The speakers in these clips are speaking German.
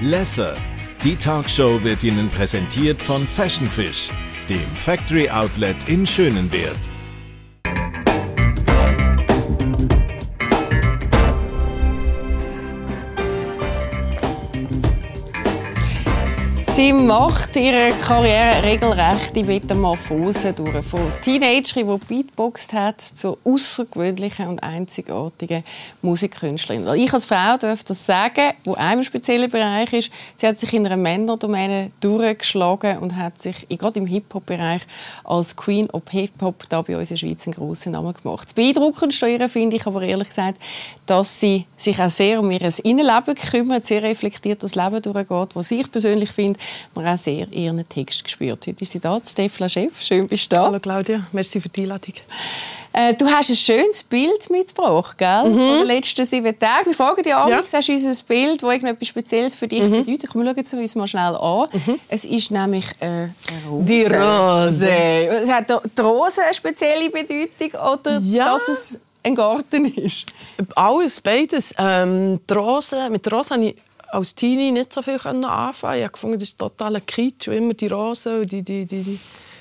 Lesser. Die Talkshow wird Ihnen präsentiert von Fashion Fish, dem Factory Outlet in Schönenwert. Sie macht ihre Karriere regelrecht in Metamorphose durch. Von Teenagerin, die Beatboxt hat, zur außergewöhnlichen und einzigartigen Musikkünstlerin. Ich als Frau darf das sagen, wo einem speziellen Bereich ist. Sie hat sich in einer Männerdomäne durchgeschlagen und hat sich gerade im Hip-Hop-Bereich als Queen of Hip-Hop da bei uns in der Schweiz einen grossen Namen gemacht. Das Beeindruckendste an ihr finde ich aber ehrlich gesagt, dass sie sich auch sehr um ihr Innenleben kümmert, sehr reflektiert das Leben durchgeht, was ich persönlich finde, man auch sehr ihren Text gespürt. Heute ist sie da, Stefla Chef. Schön, bist du da. Hallo Claudia, merci für die Einladung. Äh, du hast ein schönes Bild mitgebracht, gell? Mhm. Von den letzten sieben Tagen. Wir fragen dich an, ja. hast du ein Bild, das irgendetwas Spezielles für dich mhm. bedeutet? Komm, schauen uns mal schnell an. Mhm. Es ist nämlich äh, eine Rose. Die Rose. Es hat die Rose eine spezielle Bedeutung oder ja. dass es ein Garten ist? Alles, beides. Ähm, die Rose, mit der Rose habe ich als Teenie nicht so viel anfangen. Ich gefunden, das ist totaler Kitsch, immer die Rosen und die, die, die, die,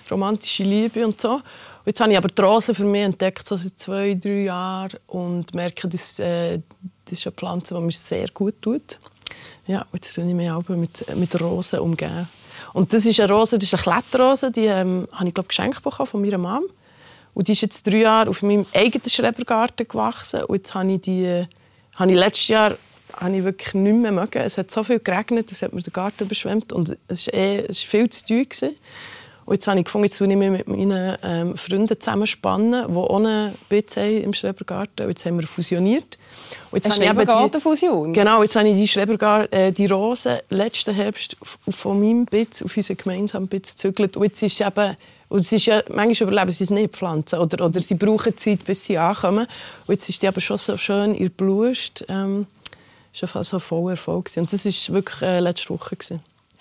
romantische Liebe und so. Und jetzt habe ich aber die Rosen für mich entdeckt, so seit zwei, drei Jahren und merke, dass, äh, das ist eine Pflanze, die mir sehr gut tut. Ja, und jetzt tue ich mich auch mit, mit Rosen umgeben. Und das ist eine Rose, das ist eine Kletterrose, die ähm, habe ich glaube geschenkt bekommen von meiner Mom. Und die ist jetzt drei Jahre auf meinem eigenen Schrebergarten gewachsen. Und jetzt habe ich die, habe ich letztes Jahr habe ich wirklich nicht mehr mögen. Es hat so viel geregnet, es hat mir den Garten überschwemmt und es war, eh, es war viel zu teuer. Gewesen. Und jetzt habe ich gefunden, jetzt ich mich mit meinen ähm, Freunden zusammenspannen, die ohne BC im Schrebergarten. Und jetzt haben wir fusioniert. Und jetzt Eine Schrebergartenfusion? Genau, jetzt habe ich die, Schrebergar äh, die Rosen letzten Herbst von meinem Bitz auf unseren gemeinsamen Bitz gezügelt. Und jetzt ist eben und es ist ja, manchmal überleben sie es nicht, Pflanzen. Oder, oder sie brauchen Zeit, bis sie ankommen. Und jetzt ist die aber schon so schön ihr Blust. Ähm, war fast ein voller Erfolg. Und das war wirklich äh, letzte Woche.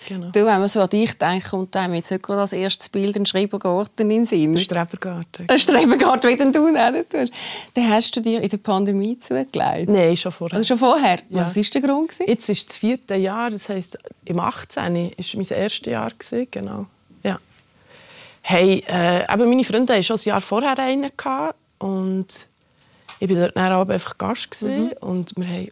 Genau. Du, wenn man so an dich denkt, kommt einem jetzt nicht als erstes Bild ein Schrebergarten in den Sinn. Ein Strebergarten. Ein Strebergarten, wie den du nennen tust. Den hast du dir in der Pandemie zugelegt? Nein, schon vorher. Also schon vorher? Ja. Was war der Grund? Jetzt ist das vierte Jahr, das heisst, im 18. war mein erstes Jahr. Genau. Ja. Hey, äh, eben meine Freunde hatten schon ein Jahr vorher einen. Und ich war dort auch einfach Gast. Mhm. Und wir haben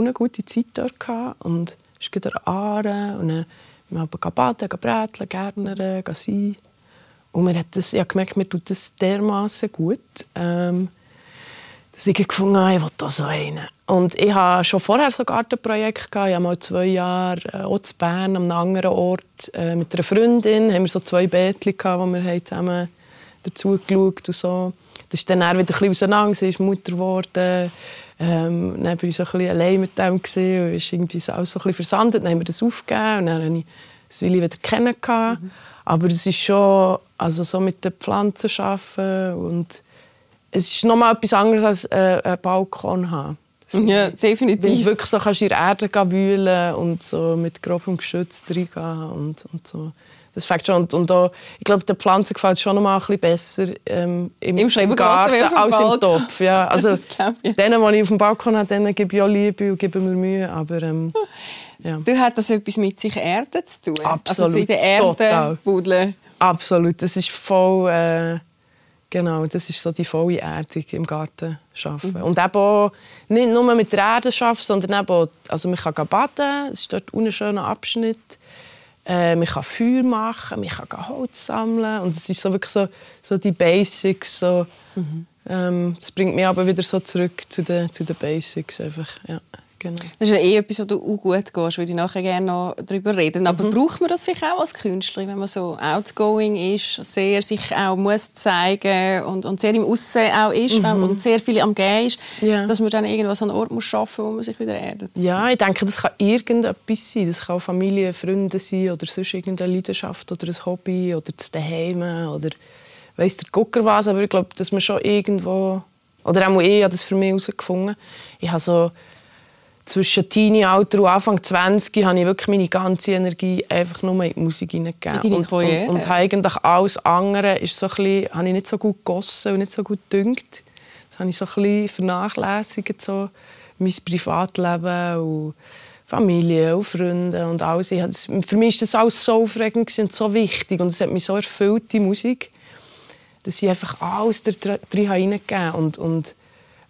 eine gute Zeit dort und es ist der Aare und dann wir haben baden, bräteln, gärtnern, sein. Und man hat das, ich habe gemerkt, mir tut das dermaßen gut, ähm, dass ich gefunden habe, ich will da so einen. Und ich hatte schon vorher so ein Gartenprojekt. Gehabt. Ich habe mal zwei Jahre äh, auch in Bern, an einem anderen Ort, äh, mit einer Freundin, haben wir so zwei gehabt, wo wir zusammen dazu geschaut und so. Das ist dann wieder ein bisschen auseinander, sie ist Mutter geworden. Ähm, dann war ich so ein bisschen allein mit dem gewesen, und ist irgendwie alles so ein bisschen versandet. Dann haben wir das aufgegeben und dann habe ich das Willi wieder kennengelernt. Mhm. Aber es ist schon, also so mit den Pflanzen arbeiten und es ist noch mal etwas anderes als äh, einen Balkon haben. Ja, definitiv. Weil du wirklich so kannst in der Erde wühlen und so mit grobem Geschütz reingehen und, und so. Das fängt schon. Und, und da, ich glaube, der Pflanze gefällt es schon noch mal ein bisschen besser ähm, im, Im Schrebergarten als im Topf. Ja. Also, denen, die ich auf dem Balkon habe, denen gebe ich auch Liebe und gebe mir Mühe. Aber, ähm, ja. Du hat das etwas mit sich Erde zu tun? Absolut. Also so in der Erde buddeln? Absolut. Das ist voll... Äh, Genau, das ist so die volle Erdung im Garten arbeiten. Mhm. Und eben auch, nicht nur mit der Erde arbeiten, sondern eben auch, also man kann baden, es ist dort ein schöner Abschnitt. Äh, man kann Feuer machen, man kann Holz sammeln. Und es ist so wirklich so, so die Basics. So, mhm. ähm, das bringt mich aber wieder so zurück zu den, zu den Basics. Einfach, ja. Genau. Das ist ja eh etwas, wo du auch gut gehst, würde ich nachher gerne noch darüber reden. Aber mhm. braucht man das vielleicht auch als Künstler, wenn man so outgoing ist, sehr sich auch muss zeigen und, und sehr im Aussen auch ist mhm. und sehr viel am Gehen ist, ja. dass man dann irgendwas an Ort muss schaffen, wo man sich wieder erdet? Ja, ich denke, das kann irgendetwas sein. Das kann Familie, Freunde sein oder sonst irgendeine Leidenschaft oder ein Hobby oder das Daheim oder weiss der Gucker was. Aber ich glaube, dass man schon irgendwo oder auch ich habe das für mich herausgefunden. Ich habe so zwischen Teenie-Alter und Anfang 20 habe ich wirklich meine ganze Energie einfach nur in die Musik hineingegeben. Und, und, und eigentlich alles andere ist so ein bisschen, habe ich nicht so gut gegossen und nicht so gut gedüngt. Das habe ich so ein bisschen vernachlässigt, so mein Privatleben und Familie und Freunde und alles. für mich war das alles so aufregend und so wichtig und es hat mich so erfüllt, die Musik, dass ich einfach alles da drin reingegeben und, und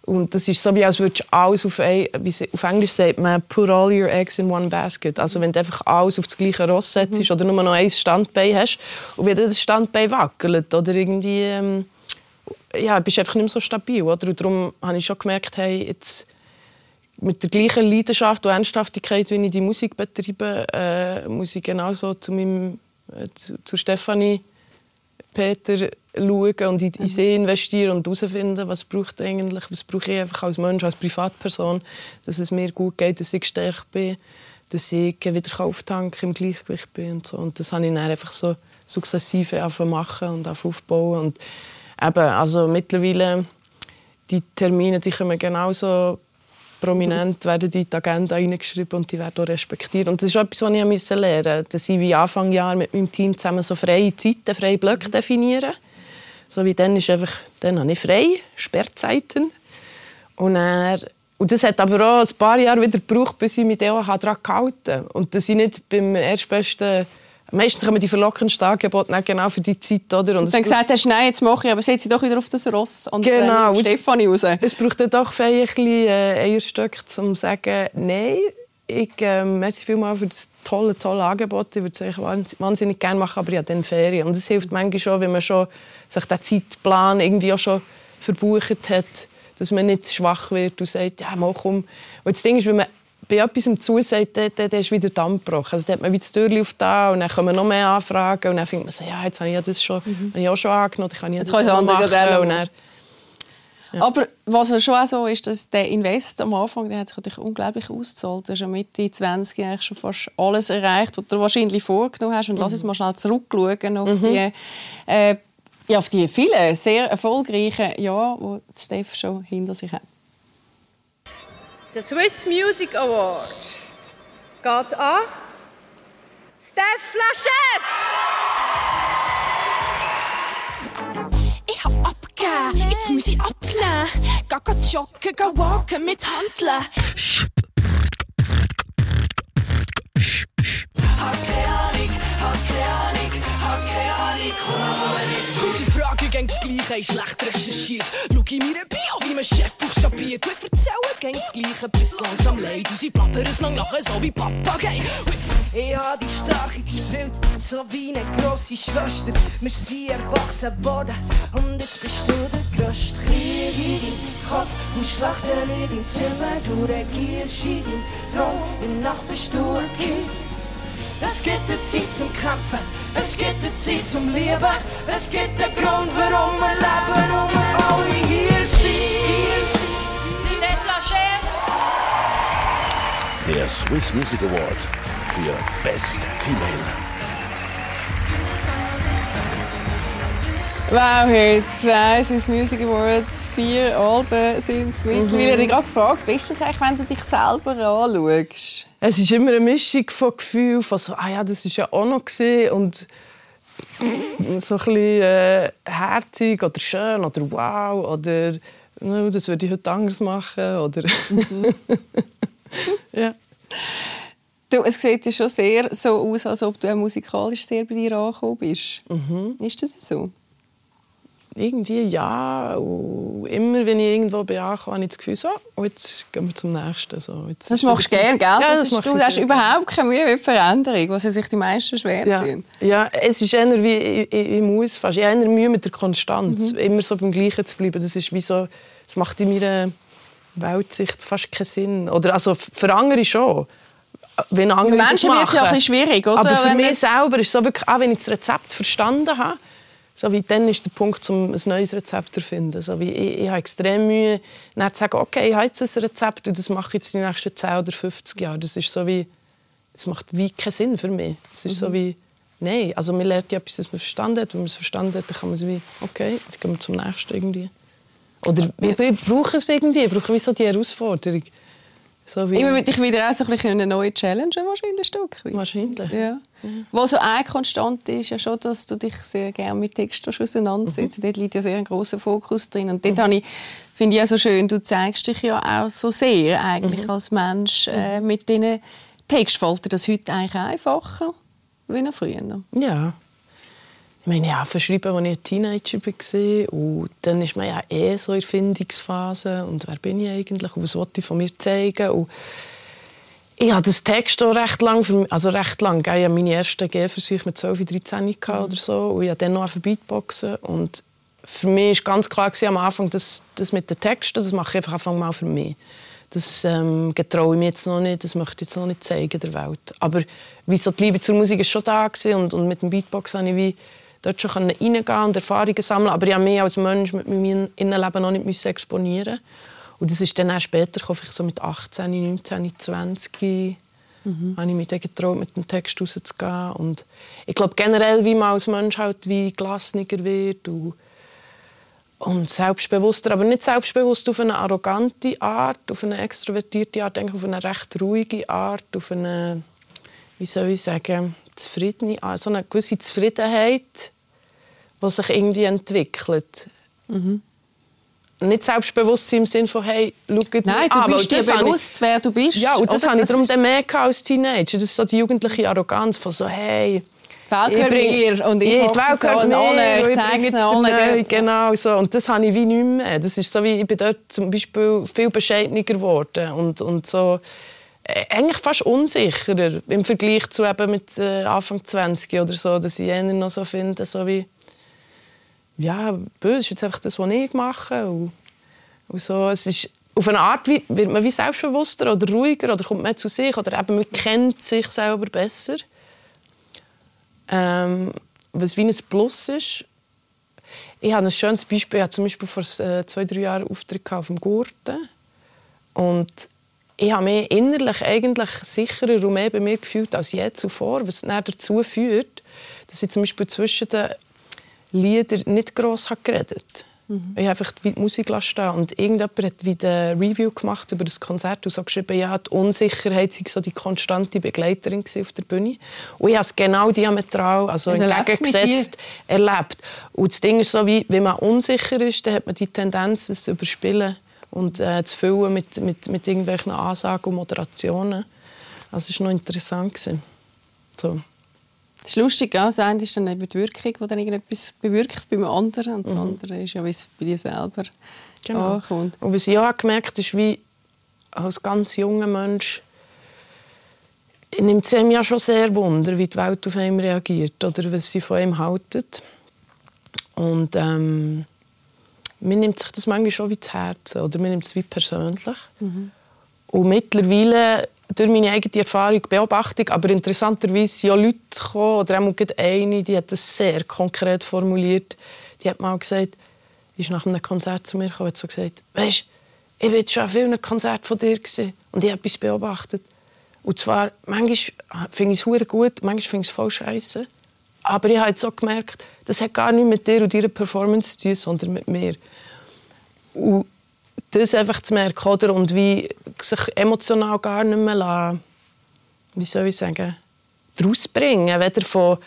und das ist so, wie als würdest du alles auf, ein, auf Englisch sagt man, put all your eggs in one basket. Also wenn du einfach alles auf das gleiche Ross setzt mhm. oder nur noch ein Standbein hast und wenn das Standbein wackelt oder irgendwie, ähm, ja, bist du einfach nicht mehr so stabil. Oder? Und darum habe ich schon gemerkt, hey, jetzt mit der gleichen Leidenschaft und Ernsthaftigkeit, wie ich die Musik betreibe, äh, muss ich genauso zu, meinem, äh, zu, zu Stefanie Peter schauen und in, in sie investieren und herausfinden, was braucht eigentlich, was brauche ich einfach als Mensch, als Privatperson, dass es mir gut geht, dass ich gestärkt bin, dass ich wieder auftanken im Gleichgewicht bin und so. Und das habe ich dann einfach so sukzessive machen und aufbauen und eben, also mittlerweile die Termine, die kommen genauso prominent werden die, die Agenda reingeschrieben und die werden auch respektiert. Und das ist etwas, was ich lernen musste, dass ich wie Anfang Jahr mit meinem Team zusammen so freie Zeiten, freie Blöcke definieren. So wie dann ist einfach, dann habe ich frei, Sperrzeiten. Und, er, und das hat aber auch ein paar Jahre wieder gebraucht, bis ich mich daran gehalten habe. Und dass ich nicht beim erstbesten Meistens kommen die verlockendsten Angebote genau für die Zeit. Oder? Und, und dann gesagt hast, nein, jetzt mache ich, aber setze doch wieder auf das Ross und genau. äh, Stefanie raus. Es braucht dann doch ein bisschen äh, Eierstück, um zu sagen, nein, ich äh, merci vielmals für das tolle, tolle Angebot. Ich würde es wahnsinnig gerne machen, aber ich habe dann Ferien. Und es hilft manchmal schon, wenn man schon sich den Zeitplan irgendwie auch schon verbucht hat, dass man nicht schwach wird und sagt, ja, mal komm. Und das Ding ist, wenn man bei etwas zusagt, dann, dann, dann ist wieder Damm gebrochen. Also, dann hat man wieder die Tür auf da und dann kommen noch mehr Anfragen und dann findet man so, ja, jetzt habe ich das schon, mhm. habe ich auch schon angenommen, ich kann jetzt das andere machen. Dann, ja. Aber was schon auch so ist, dass der Invest am Anfang, der hat sich natürlich unglaublich ausgezahlt. Du hast ja Mitte 20 eigentlich schon fast alles erreicht, was du wahrscheinlich vorgenommen hast. Und mhm. lass uns mal schnell zurückschauen auf mhm. die äh, ja, auf die vielen sehr erfolgreichen Jahre, die Steph schon hinter sich hat. Der Swiss Music Award geht an Steph Laschef! Ich hab abgegeben, jetzt muss ich abnehmen. Geh, geh joggen, geh walken mit Handeln. Gleiche, schlecht recherchiert. Schau in meine Bio, wie mein Chef buchstabiert. Wir erzählen gehen das Gleiche bis langsam leid. Und sie plappern es noch nachher so wie Papagei. Ich hab die Starke gespielt, so wie eine grosse Schwester. Wir sind erwachsen worden und jetzt bist du der größte Krieg in deinem Kopf und Schlachten in deinem Zimmer. Du regierst in deinem Traum, in Nacht bist du ein Kind. Es gibt eine Zeit zum Kämpfen, es gibt eine Zeit zum Leben, es gibt einen Grund, warum wir leben und wir alle hier sind. Stefla Chef! Der Swiss Music Award für Best Female. Wow, hey, zwei Swiss Music Awards, vier Alben sind es mittlerweile. Mhm. Ich habe gerade gefragt, wie ist das eigentlich, wenn du dich selber anschaust? Es ist immer eine Mischung von Gefühlen, von so, ah ja, das ist ja auch noch gesehen und so ein bisschen äh, herzig oder schön oder wow oder no, das würde ich heute anders machen oder mhm. ja. Du, es sieht ja schon sehr so aus, als ob du musikalisch sehr bei dir angekommen bist. Mhm. Ist das so? Irgendwie ja. Immer wenn ich irgendwo bin, habe ich das Gefühl, so, oh, jetzt gehen wir zum nächsten. So, jetzt das machst du gerne, gell? Ja, das, das ist, du hast überhaupt keine Mühe mit Veränderung, was sich die meisten schwer ja. tun. Ja, es ist eher wie, ich, ich, muss fast, ich habe eher Mühe mit der Konstanz, mhm. immer so beim Gleichen zu bleiben. Das ist wie so, das macht in meiner Weltsicht fast keinen Sinn. Oder also für andere schon. Wenn andere Menschen wird es ja ein bisschen schwierig, oder? Aber für wenn mich selber ist es so wirklich, auch wenn ich das Rezept verstanden habe, so wie dann ist der Punkt, um ein neues Rezept zu finden. So wie ich, ich habe extrem Mühe, dann zu sagen, okay, ich habe jetzt ein Rezept und das mache ich jetzt die nächsten 10 oder 50 Jahre. Das ist so wie, es macht wie keinen Sinn für mich. Es ist mhm. so wie, nein, also man lernt ja etwas, das man verstanden hat. Wenn man es verstanden hat, dann kann man es wie, okay, dann gehen wir zum nächsten irgendwie. Oder wir, brauchen es irgendwie, wir brauchen wie so die Herausforderung. So. Ich würde dich wieder auch so ein bisschen eine neue Challenge wahrscheinlich ein Stück. Wahrscheinlich. Ja. ja. Wo so eine Konstante ist ja schon, dass du dich sehr gerne mit Texten auseinandersetzt. Mhm. Dort liegt ja sehr ein großer Fokus drin. Und dort mhm. ich, finde ich ja so schön, du zeigst dich ja auch so sehr eigentlich mhm. als Mensch äh, mhm. mit diesen Text fällt dir das heute eigentlich einfacher wie noch früher? Ja. Ich meine, ja, verschrieben, als ich Teenager war. Und dann ist man ja eh so in der Findungsphase. Und wer bin ich eigentlich? Und was wollte ich von mir zeigen? Und ich hatte das Text auch recht lang, für, also recht lang. Ich hatte meine ersten Gehversuche mit 12, 13 mhm. oder so. Und ich habe dann noch Beatboxen. Und für mich war ganz klar am Anfang, dass das mit den Texten, das mache ich einfach mal für mich. Das ähm, getraue ich mir jetzt noch nicht, das möchte ich jetzt noch nicht zeigen der Welt. Aber wie so die Liebe zur Musik ist schon da und, und mit dem Beatbox konnte ich wie dort schon reingehen und Erfahrungen sammeln. Aber ich habe mich als Mensch mit meinem Innenleben noch nicht exponieren Und das ist dann erst später, ich so mit 18, 19, 20, mhm. habe ich mich dann getraut, mit dem Text rauszugehen. Und ich glaube generell, wie man als Mensch halt wie gelassener wird und und selbstbewusster, aber nicht selbstbewusst auf eine arrogante Art, auf eine extrovertierte Art, auf eine recht ruhige Art, auf eine, wie soll ich sagen, zufriedene Art, so eine gewisse Zufriedenheit, die sich irgendwie entwickelt. Mhm. Nicht selbstbewusst im Sinne von, hey, schau Nein, du bist dir bewusst, ich, wer du bist. Ja, und das habe ich darum mehr als Teenager. Das ist so die jugendliche Arroganz von so, hey, Welt gehört mir und ich die Welt gehört mir, ich zeige es allen. Genau, so. Und das habe ich wie nicht mehr. Das ist so wie, ich bin dort zum Beispiel viel bescheidener geworden und, und so äh, eigentlich fast unsicherer im Vergleich zu eben mit äh, Anfang 20 oder so, dass ich eher noch so finde, so wie ja, das ist jetzt einfach das, was ich mache und, und so. Es ist auf eine Art wird man wie selbstbewusster oder ruhiger oder kommt mehr zu sich oder eben man kennt sich selber besser. Ähm, was wie ein Plus ist, ich habe ein schönes Beispiel. Ich hatte zum Beispiel vor äh, zwei, drei Jahren einen Auftritt auf dem Gurten. Und ich habe mich innerlich eigentlich sicherer und mehr bei mir gefühlt als je zuvor, was dann dazu führt, dass ich zum Beispiel zwischen den Liedern nicht gross geredet. Mhm. Ich habe einfach die Musik stehen und irgendjemand hat wieder eine Review gemacht über das Konzert und so geschrieben, ja, die Unsicherheit sei so die konstante Begleiterin auf der Bühne. Und ich habe es genau diametral, also entgegengesetzt, erlebt. Und das Ding ist so, wie, wenn man unsicher ist, dann hat man die Tendenz, es zu überspielen und äh, zu füllen mit, mit, mit irgendwelchen Ansagen und Moderationen. Also es war noch interessant. So. Das ist lustig, ja. das eine ist dann eben die Wirkung, die dann irgendetwas bewirkt beim anderen. Und das mhm. andere ist ja, wie es bei dir selber genau. ankommt. Und was ich auch gemerkt habe, ist, wie als ganz junger Mensch nimmt es einem ja schon sehr Wunder, wie die Welt auf einen reagiert oder was sie von ihm haltet. Und ähm, man nimmt sich das manchmal schon wie zu Herzen oder man nimmt es wie persönlich. Mhm. Und mittlerweile durch meine eigene Erfahrung, Beobachtung, aber interessanterweise sind ja Leute gekommen, oder auch eine, die hat das sehr konkret formuliert. Die hat mal gesagt, die ist nach einem Konzert zu mir gekommen und hat so gesagt, weißt, ich war schon an vielen Konzerten von dir gesehen und ich habe etwas beobachtet. Und zwar, manchmal finde ich es gut, manchmal finde ich es voll scheiße. Aber ich habe jetzt auch gemerkt, das hat gar nicht mit dir und deiner Performance zu tun, sondern mit mir. Und das einfach zu merken, oder? Und wie sich emotional gar nicht mehr lassen, wie soll ich sagen, daraus bringen. Weder von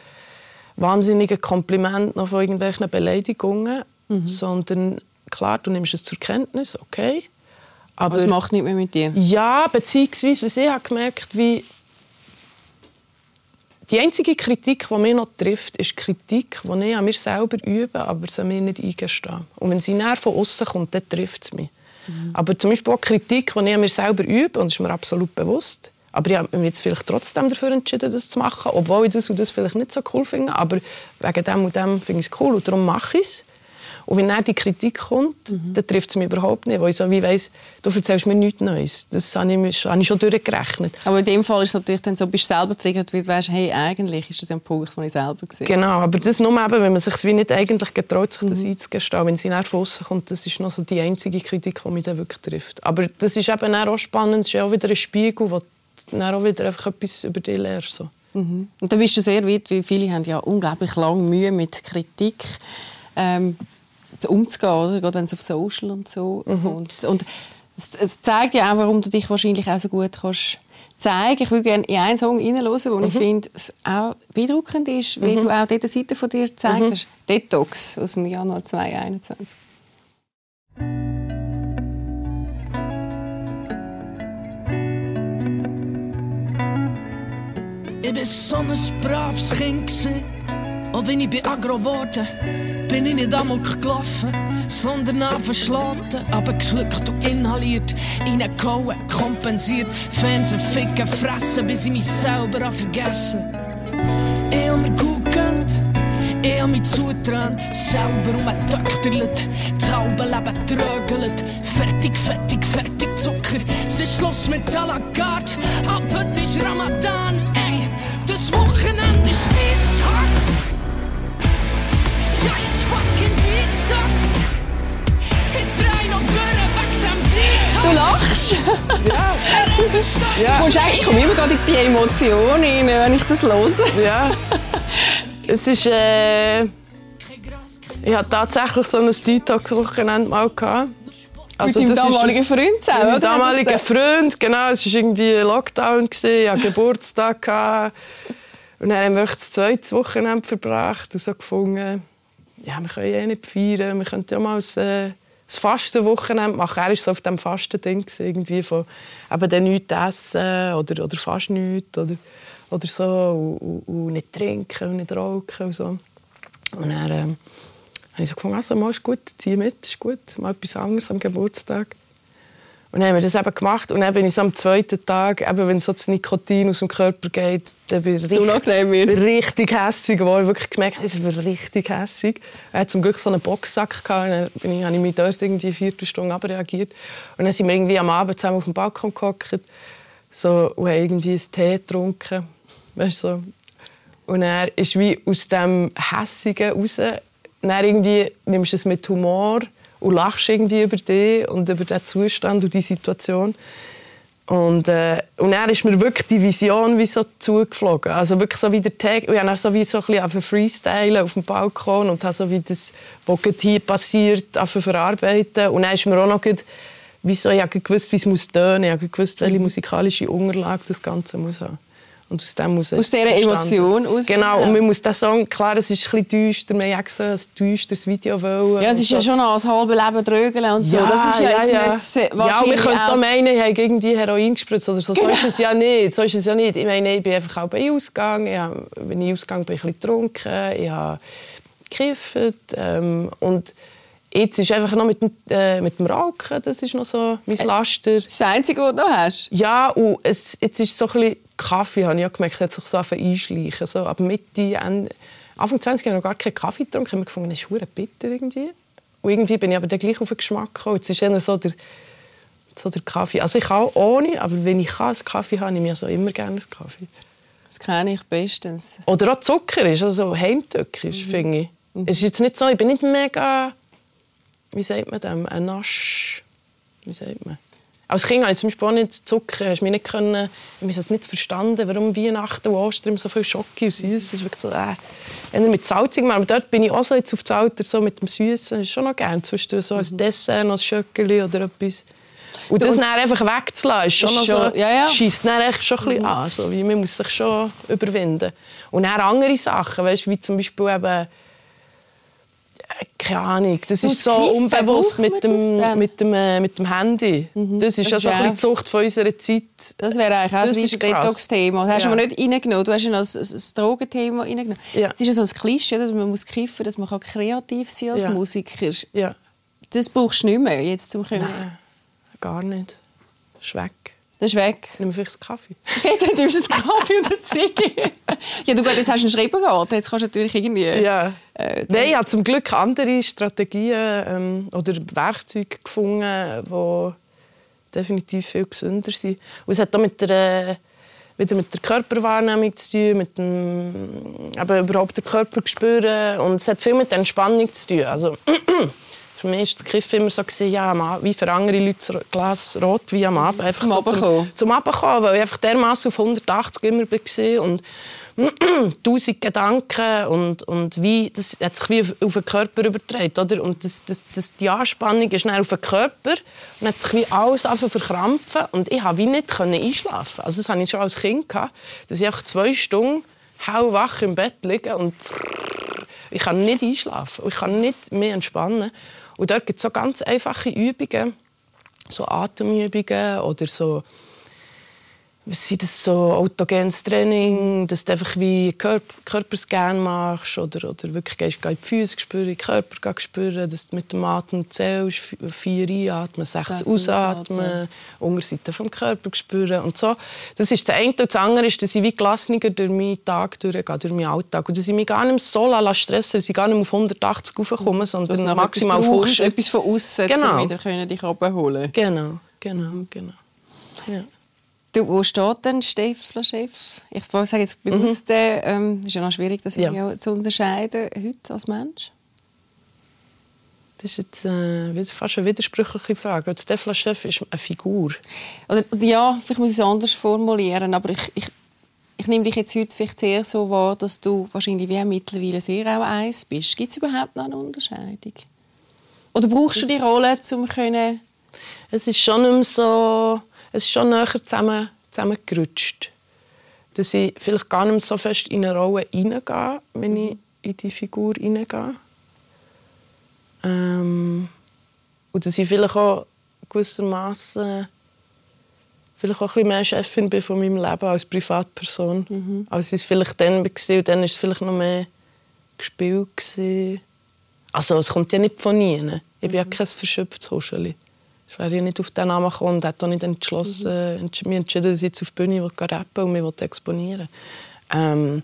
wahnsinnigen Komplimenten noch von irgendwelchen Beleidigungen, mhm. sondern klar, du nimmst es zur Kenntnis, okay. Aber was macht nicht mehr mit dir? Ja, beziehungsweise, was ich habe gemerkt, wie die einzige Kritik, die mich noch trifft, ist Kritik, die ich an mir selber übe, aber sie mir nicht eingestehen. Und wenn sie näher von außen kommt, dann trifft es mich. Mhm. Aber zum Beispiel auch Kritik, die ich mir selber übe, und das ist mir absolut bewusst. Aber ich habe mich jetzt vielleicht trotzdem dafür entschieden, das zu machen, obwohl ich das und das vielleicht nicht so cool finde. Aber wegen dem und dem finde ich es cool und darum mache ich es. Und wenn dann die Kritik kommt, mhm. dann trifft es mich überhaupt nicht, weil ich so wie weiss, du erzählst mir nichts Neues. Das habe ich, habe ich schon durchgerechnet. Aber in dem Fall ist es natürlich dann so, bist du selber triggert, weil du weißt, hey, eigentlich ist das ein Punkt, den ich selber gesehen Genau, aber das nur eben, wenn man sich wie nicht eigentlich getraut, sich das mhm. einzugestehen. Wenn sie nach außen kommt, das ist noch so die einzige Kritik, die mich dann wirklich trifft. Aber das ist eben auch spannend, es ist auch wieder ein Spiegel, wo du dann auch wieder einfach etwas über dich lernst. So. Mhm. Und dann bist du sehr weit, weil viele haben ja unglaublich lange Mühe mit Kritik. Ähm, umzugehen, oder? gerade wenn es auf Social und so mhm. kommt. Und es, es, zeigt ja auch, warum du dich wahrscheinlich auch so gut kannst zeigen. Ich würde gerne in einen Song hineinhören, wo mhm. ich finde, es auch beeindruckend ist, wie mhm. du auch diese Seite von dir gezeigt mhm. hast. Detox aus dem Januar 2021. Ich bin so ein braves Kind. Gewesen. Auch wenn ich bei Agro geworden bin ich nicht amok gelaufen, sondern verschloten, aber geschluckt und inhaliert, reingehauen, kompensiert, Fernsehen ficken, fressen, bis ich mich selber vergessen. Ich hab mir gut gegönnt, ich hab mich zugeträumt, selber umgedöchterlet, das halbe Leben trögelt, fertig, fertig, fertig Zucker, es ist Schluss mit à la ab heute ist Ramadan, Du lachst. Ja. Du kommst eigentlich- Ich komme immer gerade in die Emotion rein, wenn ich das höre. Ja. Es ist. Äh, ich hatte tatsächlich so ein Detox-Wochenende mal. Gehabt. Also, Mit deinem ist damaligen Freund zusammen, Mit oder? damaligen Hat das Freund, genau. Es war irgendwie Lockdown, gewesen, ich hatte Geburtstag. Gehabt. Und dann haben wir das zweite Wochenende verbracht und so gefunden, ja, wir können eh nicht feiern, wir könnten ja mal ein, ein Fastenwochenende machen. Er war so auf diesem Fastending, irgendwie von eben dann nichts essen oder, oder fast nichts oder, oder so und, und, und nicht trinken und nicht rauchen und so. Und dann ähm, habe ich so gefunden, also, mal ist gut, zieh mit, ist gut, mal etwas anderes am Geburtstag. Und dann haben wir das eben gemacht und dann bin ich so am zweiten Tag, eben, wenn so das Nikotin aus dem Körper geht, dann bin ich richtig, richtig hässig geworden. Wirklich gemerkt, ich bin richtig hässig. Er hat zum Glück so einen Boxsack gehabt, und dann bin ich, habe ich mich dort irgendwie eine Viertelstunde abreagiert. Und dann sind wir irgendwie am Abend zusammen auf dem Balkon gehockt so, und haben irgendwie einen Tee getrunken. Weißt, so. Und er ist wie aus dem Hässigen raus. Dann irgendwie nimmst du es mit Humor und lachst irgendwie über dich und über den Zustand und die Situation. Und, äh, und dann ist mir wirklich die Vision wie so zugeflogen. Also wirklich so wie der Tag. Ich habe so wie so ein bisschen freestylen auf dem Balkon und habe so wie das, was hier passiert, verarbeiten. Und dann ist mir auch noch gerade, wie so, ich habe gewusst, wie es muss tönen. Ich habe gewusst, welche musikalische Unterlage das Ganze muss haben. Und aus dem muss Aus dieser. Emotion aus- Genau, ja. und man muss den Song, klar, es ist ein bisschen düster, wir haben extra ein düsteres Video wollen. Ja, es ist ja so. schon noch das halbe Leben drögeln und so. das ist ja, jetzt nicht se- Ja, wir wahrscheinlich könnten auch meinen, ich habe irgendwie Heroin gespritzt oder so. So Genau. ist es ja nicht. So ist es ja nicht. Ich meine, ich bin einfach auch bei Ausgang. Ich habe, wenn ich ausgegangen bin, ich ein bisschen getrunken. Ich habe gekifft. Ähm, und jetzt ist einfach noch mit dem, äh, mit dem Rauchen, das ist noch so mein Laster. Das ist das Einzige, was du noch hast. Ja, und es, jetzt ist so ein bisschen Kaffee, habe ich ja gemerkt, hat sich so einschleichen. So ab Mitte, Ende, Anfang 20 habe ich noch gar keinen Kaffee getrunken. Ich habe mir gefunden, das ist bitter irgendwie. Und irgendwie bin ich aber dann gleich auf den Geschmack gekommen. Jetzt ist eher so der, so der Kaffee. Also ich kann auch ohne, aber wenn ich kann, einen Kaffee habe, nehme ich also immer gerne einen Kaffee. Das kenne ich bestens. Oder auch Zucker ist, also heimtückisch, finde ich. Es ist jetzt nicht so, ich bin nicht mega, wie sagt man dem, ein Nasch, wie sagt man? Als Kind habe ich zum Beispiel auch nicht Zucker, hast mich nicht können, ich habe es nicht verstanden, warum Weihnachten und Ostern so viel Schocke und Süß. Das ist wirklich so, äh, eher mit salzig. Aber dort bin ich auch so jetzt auf das Alter so mit dem Süßen, ist schon noch gerne. Zwischendurch so ein Dessert, noch ein Schöckeli oder etwas. Und das und- dann einfach wegzulassen, ist schon Ist schon- so, ja, ja. scheisst dann echt schon ein bisschen an. So, wie man muss sich schon überwinden. Und dann andere Sachen, weißt, wie zum Beispiel eben, keine Ahnung, das ist so unbewusst man mit dem, mit, dem, äh, mit dem Handy. Das ist Das ja so ein die Zucht von unserer Zeit. Das wäre eigentlich auch Das ein. Detox-Thema. Das hast du Ja. aber nicht reingenommen. Du hast ja noch ein, Drogenthema reingenommen. Ja. Es ist ja so ein Klischee, dass man muss kiffen dass man kreativ sein kann als Ja. Musiker. Ja, Das brauchst du nicht mehr jetzt zum Können. Nein. gar nicht. Das ist weg. Das ist weg. Ich nehme vielleicht einen Kaffee. Dann tust du einen Kaffee und eine Ziege. ja, du, gut, jetzt hast du einen Schreibergarten. Jetzt kannst du natürlich irgendwie... Ja. Äh, Nein, ich habe zum Glück andere Strategien ähm, oder Werkzeuge gefunden, die definitiv viel gesünder sind. Und es hat auch mit der, äh, wieder mit der Körperwahrnehmung zu tun, mit dem eben überhaupt den Körper spüren. Und es hat viel mit der Entspannung zu tun. Also, für mich war das Kiffen immer so, gewesen, ja, wie für andere Leute ein Glas Rotwein am Abend. Einfach Zum so. Zum Runterkommen, weil ich einfach dermaßen auf 180 immer war und tausend Gedanken und, und wie, das hat sich wie auf, auf den Körper übertragen, oder? Und das, das, das, die Anspannung ist dann auf den Körper und hat sich wie alles angefangen verkrampfen und ich konnte wie nicht können einschlafen. Also das hatte ich schon als Kind, gehabt, dass ich zwei Stunden hellwach im Bett liege und ich kann nicht einschlafen ich kann nicht mehr entspannen. Und dort gibt es so ganz einfache Übungen, so Atemübungen oder so sei das so autogenes Training, dass du einfach wie Körper, Körperscan machst oder, oder wirklich gehst, gehst die Füße spüren, den Körper spüren, dass du mit dem Atem zählst, vier einatmen, sechs ausatmen, Unterseite vom Körper spüren und so. Das ist das eine. Und das andere ist, dass ich wie gelassener durch meinen Tag durchgehe, durch meinen Alltag. Und dass ich mich gar nicht so stressen dass ich gar nicht auf 180 raufkomme, sondern dass maximal auf 100. etwas von außen, genau. um wieder dich abholen Genau, genau, genau. Ja. Du, wo steht denn Steffler Chef? Ich sage jetzt bewusst, mhm. ähm, ist ja noch schwierig, das ja. zu unterscheiden heute als Mensch. Das ist jetzt äh, fast eine widersprüchliche Frage. Der Steffler Chef ist eine Figur. Oder, ja, vielleicht muss ich es anders formulieren, aber ich, ich, ich nehme dich jetzt heute vielleicht sehr so wahr, dass du wahrscheinlich wie mittlerweile sehr auch eins bist. Gibt es überhaupt noch eine Unterscheidung? Oder brauchst das du die Rolle, um können... Es ist schon nicht mehr so es ist schon näher zusammen, zusammengerutscht. Dass ich vielleicht gar nicht so fest in eine Rolle hineingehe, wenn ich in die Figur hineingehe. Ähm, und dass ich vielleicht auch gewissermaßen vielleicht auch ein bisschen mehr Chefin bin von meinem Leben als Privatperson. Mhm. Als ich es vielleicht dann war. Und dann war es vielleicht noch mehr gespielt. Also es kommt ja nicht von ihnen. Ich bin ja mhm. kein verschöpftes Huscheli. Ich wäre ja nicht auf den Namen gekommen und hätte nicht entschlossen, mhm. mich entschieden, dass ich jetzt auf die Bühne rappen und mich exponieren ähm,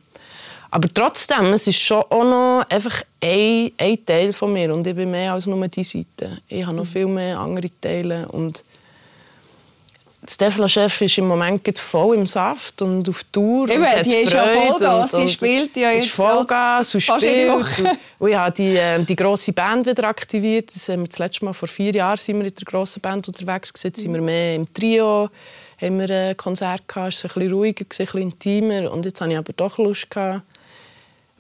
aber trotzdem, es ist schon auch noch einfach ein, ein Teil von mir und ich bin mehr als nur diese Seite. Ich habe noch mhm. viel mehr andere Teile und Stefan Chef ist im Moment voll im Saft und auf Tour. Eben, und die ist ja Vollgas, und, die spielt ja jetzt. Ist Vollgas und spielt. Und, und ich habe die, äh, die grosse Band wieder aktiviert. Das haben wir das letzte Mal vor vier Jahren sind wir in der grossen Band unterwegs. Jetzt sind wir mehr im Trio, haben wir ein Konzert gehabt, es war ein bisschen ruhiger, ein bisschen intimer. Und jetzt habe ich aber doch Lust gehabt,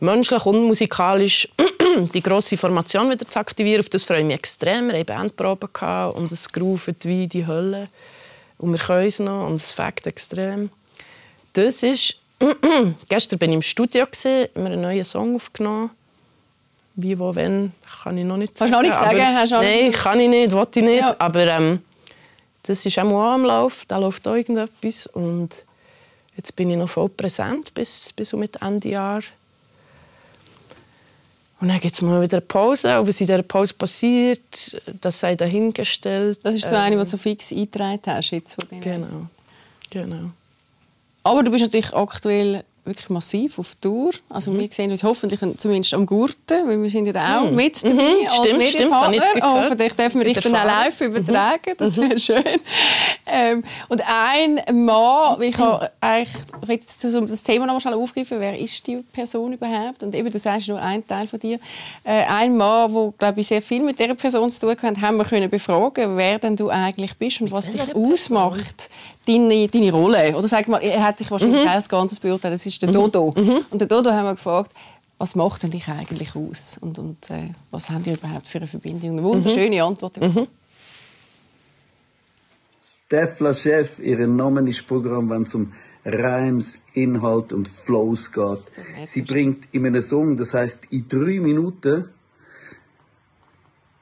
menschlich und musikalisch die grosse Formation wieder zu aktivieren. Auf das freue ich mich extrem. Wir hatten Bandproben und es groovet wie die Hölle. Und wir können es noch und es fängt extrem. Das ist... Gestern war ich im Studio, wir haben einen neuen Song aufgenommen. Wie, wo, wenn, kann ich noch nicht sagen. Kannst du noch nicht sagen? Hast nein, nicht... kann ich nicht, wollte ich nicht. Ja. Aber ähm, das ist auch mal am Lauf, da läuft auch irgendetwas. Und jetzt bin ich noch voll präsent bis, bis um Ende Jahr. Und dann gibt es mal wieder eine Pause. Und was in dieser Pause passiert, das sei dahingestellt. Das ist so eine, die du so fix eingetragen hast. Jetzt von genau. genau. Aber du bist natürlich aktuell wirklich massiv auf Tour. Also mhm. wir sehen uns hoffentlich zumindest am Gurten, weil wir sind ja da auch mhm. mit dabei mhm. als stimmt, Medienpartner. Stimmt, hoffentlich dürfen wir dich dann auch live mhm. übertragen. Das wäre mhm. schön. Ähm, und ein Mann, ich habe eigentlich das Thema noch mal schnell aufgreifen, wer ist die Person überhaupt? Und eben, du sagst nur ein Teil von dir. Äh, ein Mann, der glaube ich sehr viel mit dieser Person zu tun hat, haben wir können befragen, wer denn du eigentlich bist und was dich ausmacht, deine, deine Rolle. Oder sag mal, er hat dich wahrscheinlich mhm. kein ganzes beurteilt. Das ist der Dodo. Mhm. mhm. Und der Dodo haben wir gefragt, was macht denn dich eigentlich aus? Und, und äh, was haben die überhaupt für eine Verbindung? Eine wunderschöne mhm. Antwort. Mhm. Steffler Chef, ihr Name ist Programm, wenn es um Reims, Inhalt und Flows geht. So Sie bringt in einem Song, das heißt in drei Minuten,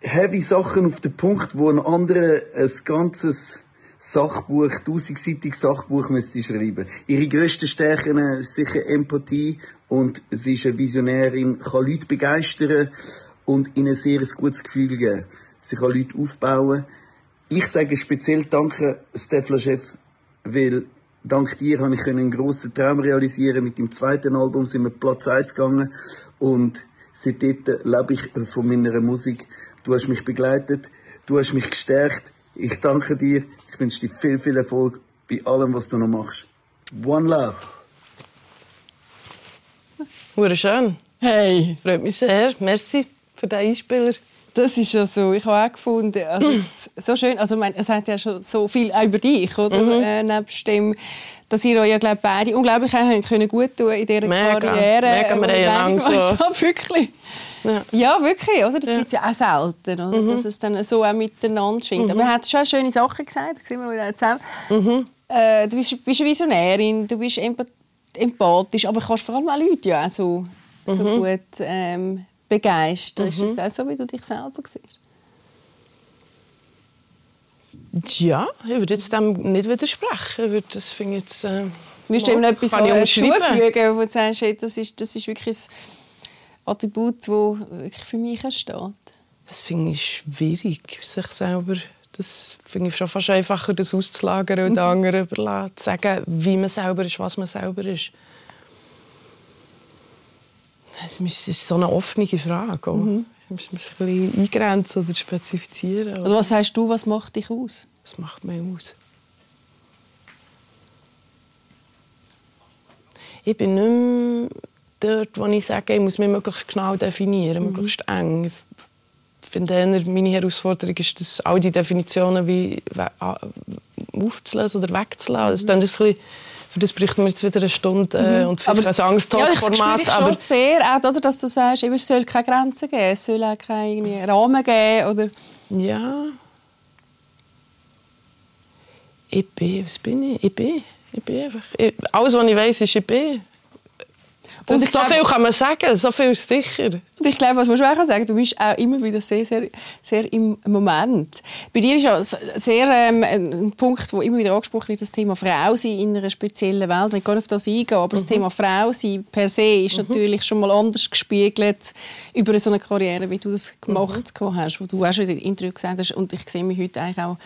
heavy Sachen auf den Punkt, wo ein anderer ein ganzes Sachbuch, tausendseitiges Sachbuch müsste sie schreiben. Ihre grössten Stärken ist sicher Empathie und sie ist eine Visionärin, kann Leute begeistern und ihnen ein sehr gutes Gefühl geben. Sie kann Leute aufbauen. Ich sage speziell danke, Stefla Chef, weil dank dir habe ich einen grossen Traum realisieren. Mit dem zweiten Album sind wir Platz 1 gegangen und seitdem lebe ich von meiner Musik. Du hast mich begleitet, du hast mich gestärkt. Ich danke dir. Ich wünsche dir viel, viel Erfolg bei allem, was du noch machst. One Love. Hure schön. Hey. Freut mich sehr. Merci für den Einspieler. Das ist ja so. Ich habe auch gefunden, also so schön. Also mein, es hat ja schon so viel auch über dich, oder? Mhm. Äh, nebst dem, dass ihr euch ja glaub, beide unglaublich haben können gut tun in dieser Mega. Karriere. Mega, wir haben so. Ja, wirklich. Ja. ja, wirklich. Oder? Das ja. gibt es ja auch selten, oder? Mhm. dass es dann so auch miteinander schwingt. Mhm. Aber er hat schon schöne Sachen gesagt. Da sind wir wieder zusammen. Mhm. Äh, du bist, bist, eine Visionärin, du bist empathisch, aber kannst vor allem auch Leute ja auch so, so mhm. gut ähm, begeistern. Ist das mhm. auch so, wie du dich selber siehst? Ja, ich würde jetzt dem nicht widersprechen. Ich würde, das finde ich jetzt... Äh, Willst du ihm noch etwas ich äh, wo du sagst, hey, das, ist, das ist wirklich ein Attribut, das wirklich für mich steht? Das finde ich schwierig, sich selber... Das finde ich schon fast einfacher, das auszulagern und den anderen überlassen. Zu sagen, wie man selber ist, was man selber ist. Das ist so eine offene Frage. Auch. Mhm. Ich muss mich ein bisschen eingrenzen oder spezifizieren. Also was sagst du, was macht dich aus? Was macht mich aus? Ich bin nicht mehr dort, wo ich sage, ich muss mich möglichst genau definieren, Mhm. möglichst eng. Ich finde, eher meine Herausforderung ist, dass all die Definitionen wie aufzulösen oder wegzulassen. Das klingt ein bisschen, für das bräuchten wir jetzt wieder eine Stunde äh, und vielleicht ein Ja, ich Angsttalk-Format. dich schon sehr, auch, oder, dass du sagst, es soll keine Grenzen geben, es soll auch keinen Rahmen geben. Oder Ja. Ich bin, was bin ich? Ich bin. Ich bin einfach. Ich, alles, was ich weiß, ist, ich bin. Und Das, ich so glaub- viel kann man sagen, so viel ist sicher. Und ich glaube, was man schon auch sagen du bist auch immer wieder sehr, sehr, sehr im Moment. Bei dir ist ja sehr ähm, ein Punkt, wo immer wieder angesprochen wird, das Thema Frau sein in einer speziellen Welt. Ich nicht auf das eingehen, aber das Thema Frau sein per se ist natürlich schon mal anders gespiegelt über so eine Karriere, wie du das gemacht hast, wo du auch schon in den Interview gesagt hast. Und ich sehe mich heute eigentlich auch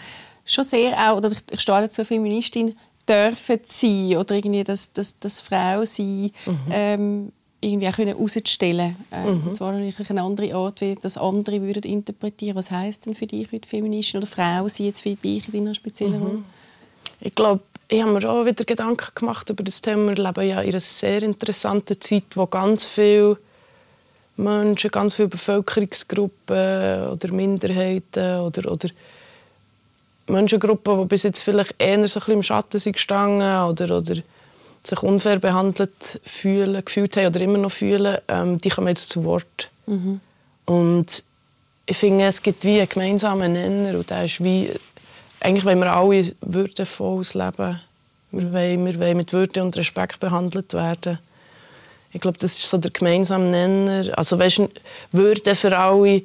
schon sehr auch, oder ich, ich stehe dazu Feministin dürfen sein oder irgendwie das, das, das Frau sein ähm, irgendwie auch können herauszustellen. Ähm, Und zwar natürlich eine andere Art, wie das andere würden interpretieren. Was heißt denn für dich heute Feministin oder Frau sein jetzt für dich in deiner speziellen Rolle? Ich glaube, ich habe mir auch wieder Gedanken gemacht über das Thema. Wir leben ja in einer sehr interessanten Zeit, wo ganz viele Menschen, ganz viele Bevölkerungsgruppen oder Minderheiten oder, oder Menschengruppen, die bis jetzt vielleicht eher so ein bisschen im Schatten sind gestanden oder, oder sich unfair behandelt fühlen, gefühlt haben oder immer noch fühlen, ähm, die kommen jetzt zu Wort. Und ich finde, es gibt wie einen gemeinsamen Nenner und der ist wie, eigentlich wollen wir alle würdevolles Leben. Wir wollen, wir wollen mit Würde und Respekt behandelt werden. Ich glaube, das ist so der gemeinsame Nenner. Also weißt, Würde für alle,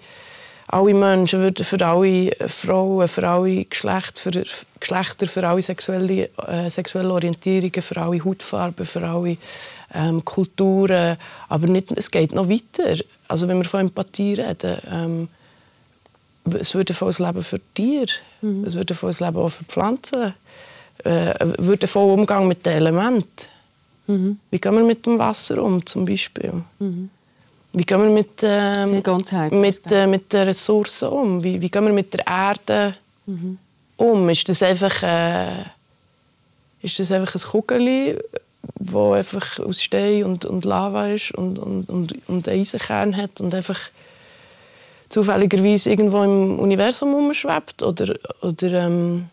alle Menschen, für alle Frauen, für alle Geschlecht, für Geschlechter, für alle sexuelle, äh, sexuelle Orientierungen, für alle Hautfarben, für alle ähm, Kulturen. Aber nicht, es geht noch weiter. Also wenn wir von Empathie reden, ähm, es würde volles Leben für Tiere, es würde volles Leben auch für Pflanzen, äh, würde voll Umgang mit den Elementen. Wie gehen wir mit dem Wasser um, zum Beispiel? Wie gehen wir mit, ähm, ganzheitlich. mit, äh, mit den Ressourcen um? Wie, wie gehen wir mit der Erde um? Ist das einfach, äh, ist das einfach ein Kugeli, wo einfach aus Stein und, und Lava ist und, und, und, und einen Eisenkern hat und einfach zufälligerweise irgendwo im Universum umschwebt? Oder, oder ähm,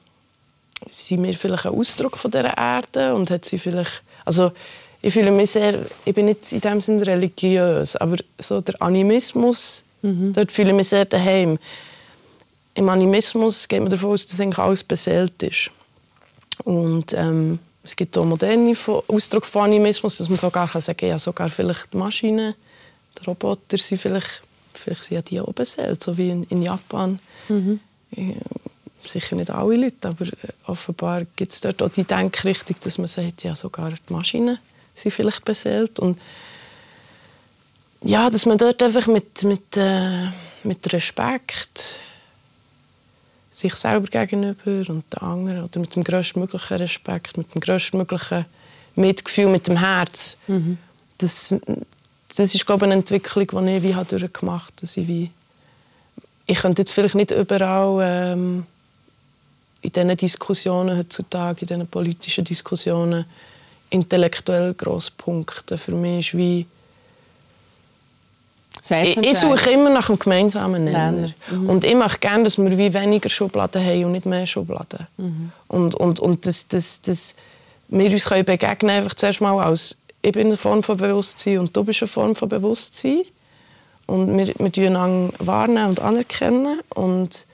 sind wir vielleicht ein Ausdruck von dieser Erde und hat sie vielleicht... Also ich fühle mich sehr... Ich bin nicht in dem Sinne religiös, aber so der Animismus, dort fühle ich mich sehr daheim. Im Animismus geht man davon aus, dass eigentlich alles beseelt ist. Und ähm, es gibt auch moderne Ausdruck von Animismus, dass man sogar kann sagen ja, sogar vielleicht die Maschinen, die Roboter sind vielleicht, vielleicht sind ja die auch beseelt, so wie in, in Japan. Äh, Sicher nicht alle Leute, aber äh, offenbar gibt es dort auch die Denkrichtung, dass man sagt, ja, sogar die Maschinen sind vielleicht beseelt. Und ja, dass man dort einfach mit, mit, äh, mit Respekt sich selber gegenüber und den anderen oder mit dem größtmöglichen Respekt, mit dem größtmöglichen Mitgefühl, mit dem Herz. Das, das ist glaube ich, eine Entwicklung, die ich wie habe durchgemacht habe. Dass ich, wie, ich könnte jetzt vielleicht nicht überall ähm, in diesen Diskussionen heutzutage, in diesen politischen Diskussionen intellektuell grosse Punkte. Für mich ist wie ich, ich suche immer nach einem gemeinsamen Nenner. Und ich möchte gerne, dass wir wie weniger Schubladen haben und nicht mehr Schubladen. Und, und, und dass, dass, dass wir uns können begegnen einfach zuerst mal als ich bin eine Form von Bewusstsein und du bist eine Form von Bewusstsein. Und wir, wir wahrnehmen und anerkennen. Und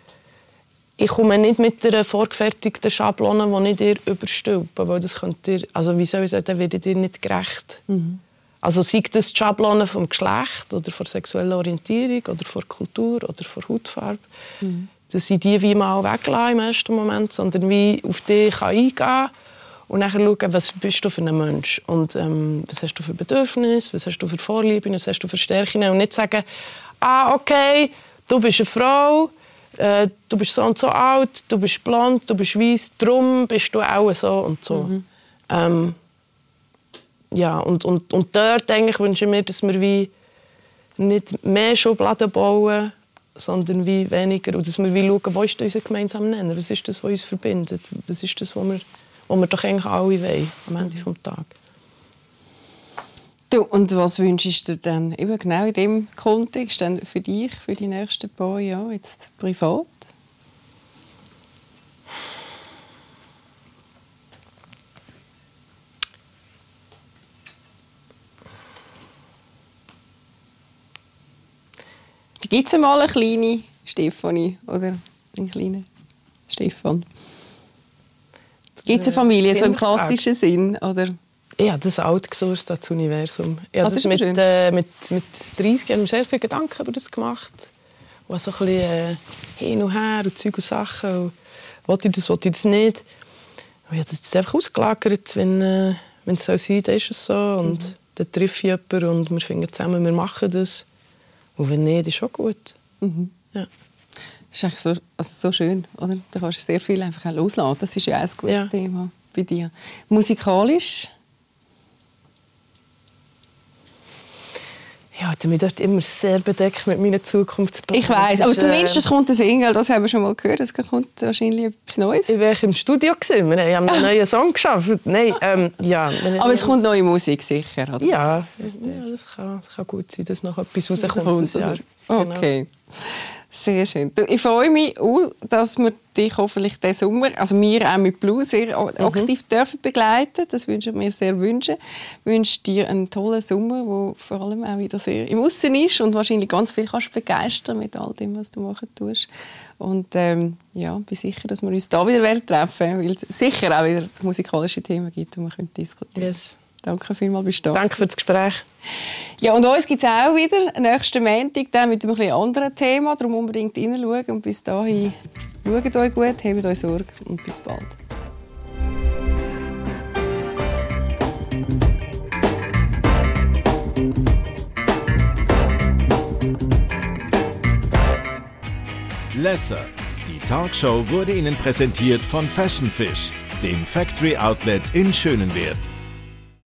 ich komme nicht mit einer vorgefertigten Schablone, die ich dir überstülpe. Weil das könnt ihr, also wie soll ich sagen, dann werde ich dir nicht gerecht. Also sei das die Schablone vom Geschlecht oder von sexueller Orientierung oder von Kultur oder von Hautfarbe. dass ich die wie mal weglasse im ersten Moment, sondern wie auf die eingehen kann und dann schauen, was bist du für ein Mensch und ähm, was hast du für Bedürfnisse, was hast du für Vorlieben, was hast du für Stärken und nicht sagen, ah, okay, du bist eine Frau, äh, du bist so und so alt, du bist blond, du bist weiß, darum bist du auch so und so. Mhm. Ähm, ja, und, und, und dort eigentlich wünsche ich mir, dass wir wie nicht mehr Schubladen bauen, sondern wie weniger. Und dass wir wie schauen, wo ist unser gemeinsamer Nenner? Was ist das, was uns verbindet? Was ist das, was wir, was wir doch eigentlich alle wollen am Ende des Tages? Du, und was wünschst du denn eben genau in diesem Kontext dann für dich, für die nächsten paar Jahre, jetzt privat? Gibt es mal eine kleine Stefanie oder einen kleinen Stefan? Gibt es eine Familie, so im klassischen Sinn? Oder? Ja, das outgesourced das Universum. Ich habe das, das mit, äh, mit, mit 30 Jahren sehr viele Gedanken über das gemacht. Und so ein bisschen äh, hin und her und Zeug und Sachen. Und wollte ich das, wollte ich das nicht. Und ich habe das einfach ausgelagert. Wenn, äh, wenn es so sein soll, dann ist es so. Und mhm. dann treffe ich jemanden und wir finden zusammen, wir machen das. Und wenn nicht, ist auch gut. Mhm. Ja. Das ist eigentlich so, also so schön, oder? Da kannst du sehr viel einfach loslassen. Das ist ja auch ein gutes ja. Thema bei dir. Musikalisch? Ja, ich bin dort immer sehr bedeckt mit meinen Zukunftsplänen. Ich weiß, aber zumindest es kommt ein Single, das haben wir schon mal gehört. Es kommt wahrscheinlich etwas Neues. Ich war im Studio, gewesen. wir haben einen neuen Song geschafft. Nein, ähm, ja. Aber es kommt neue Musik, sicher, oder? Ja, das, ja, das kann, kann, gut sein, dass noch etwas rauskommt. Das Jahr. Okay. Sehr schön. Ich freue mich auch, dass wir dich hoffentlich diesen Sommer, also wir auch mit Blue, sehr mhm. aktiv mhm. dürfen begleiten. Das wünsche ich mir sehr wünschen. Ich wünsche dir einen tollen Sommer, der vor allem auch wieder sehr im Aussen ist und wahrscheinlich ganz viel kannst begeistern mit all dem, was du machen tust. Und ähm, ja, bin sicher, dass wir uns da wieder treffen werden, weil es sicher auch wieder musikalische Themen gibt, die wir diskutieren können. Yes. Danke vielmals, bist du da. Danke für das Gespräch. Ja, und uns gibt es auch wieder nächsten Montag dann mit einem anderen Thema. Darum unbedingt hineinschauen. Und bis dahin, schaut euch gut, habt euch Sorge und bis bald. Lesser. Die Talkshow wurde Ihnen präsentiert von Fashion Fish, dem Factory Outlet in Schönenwert.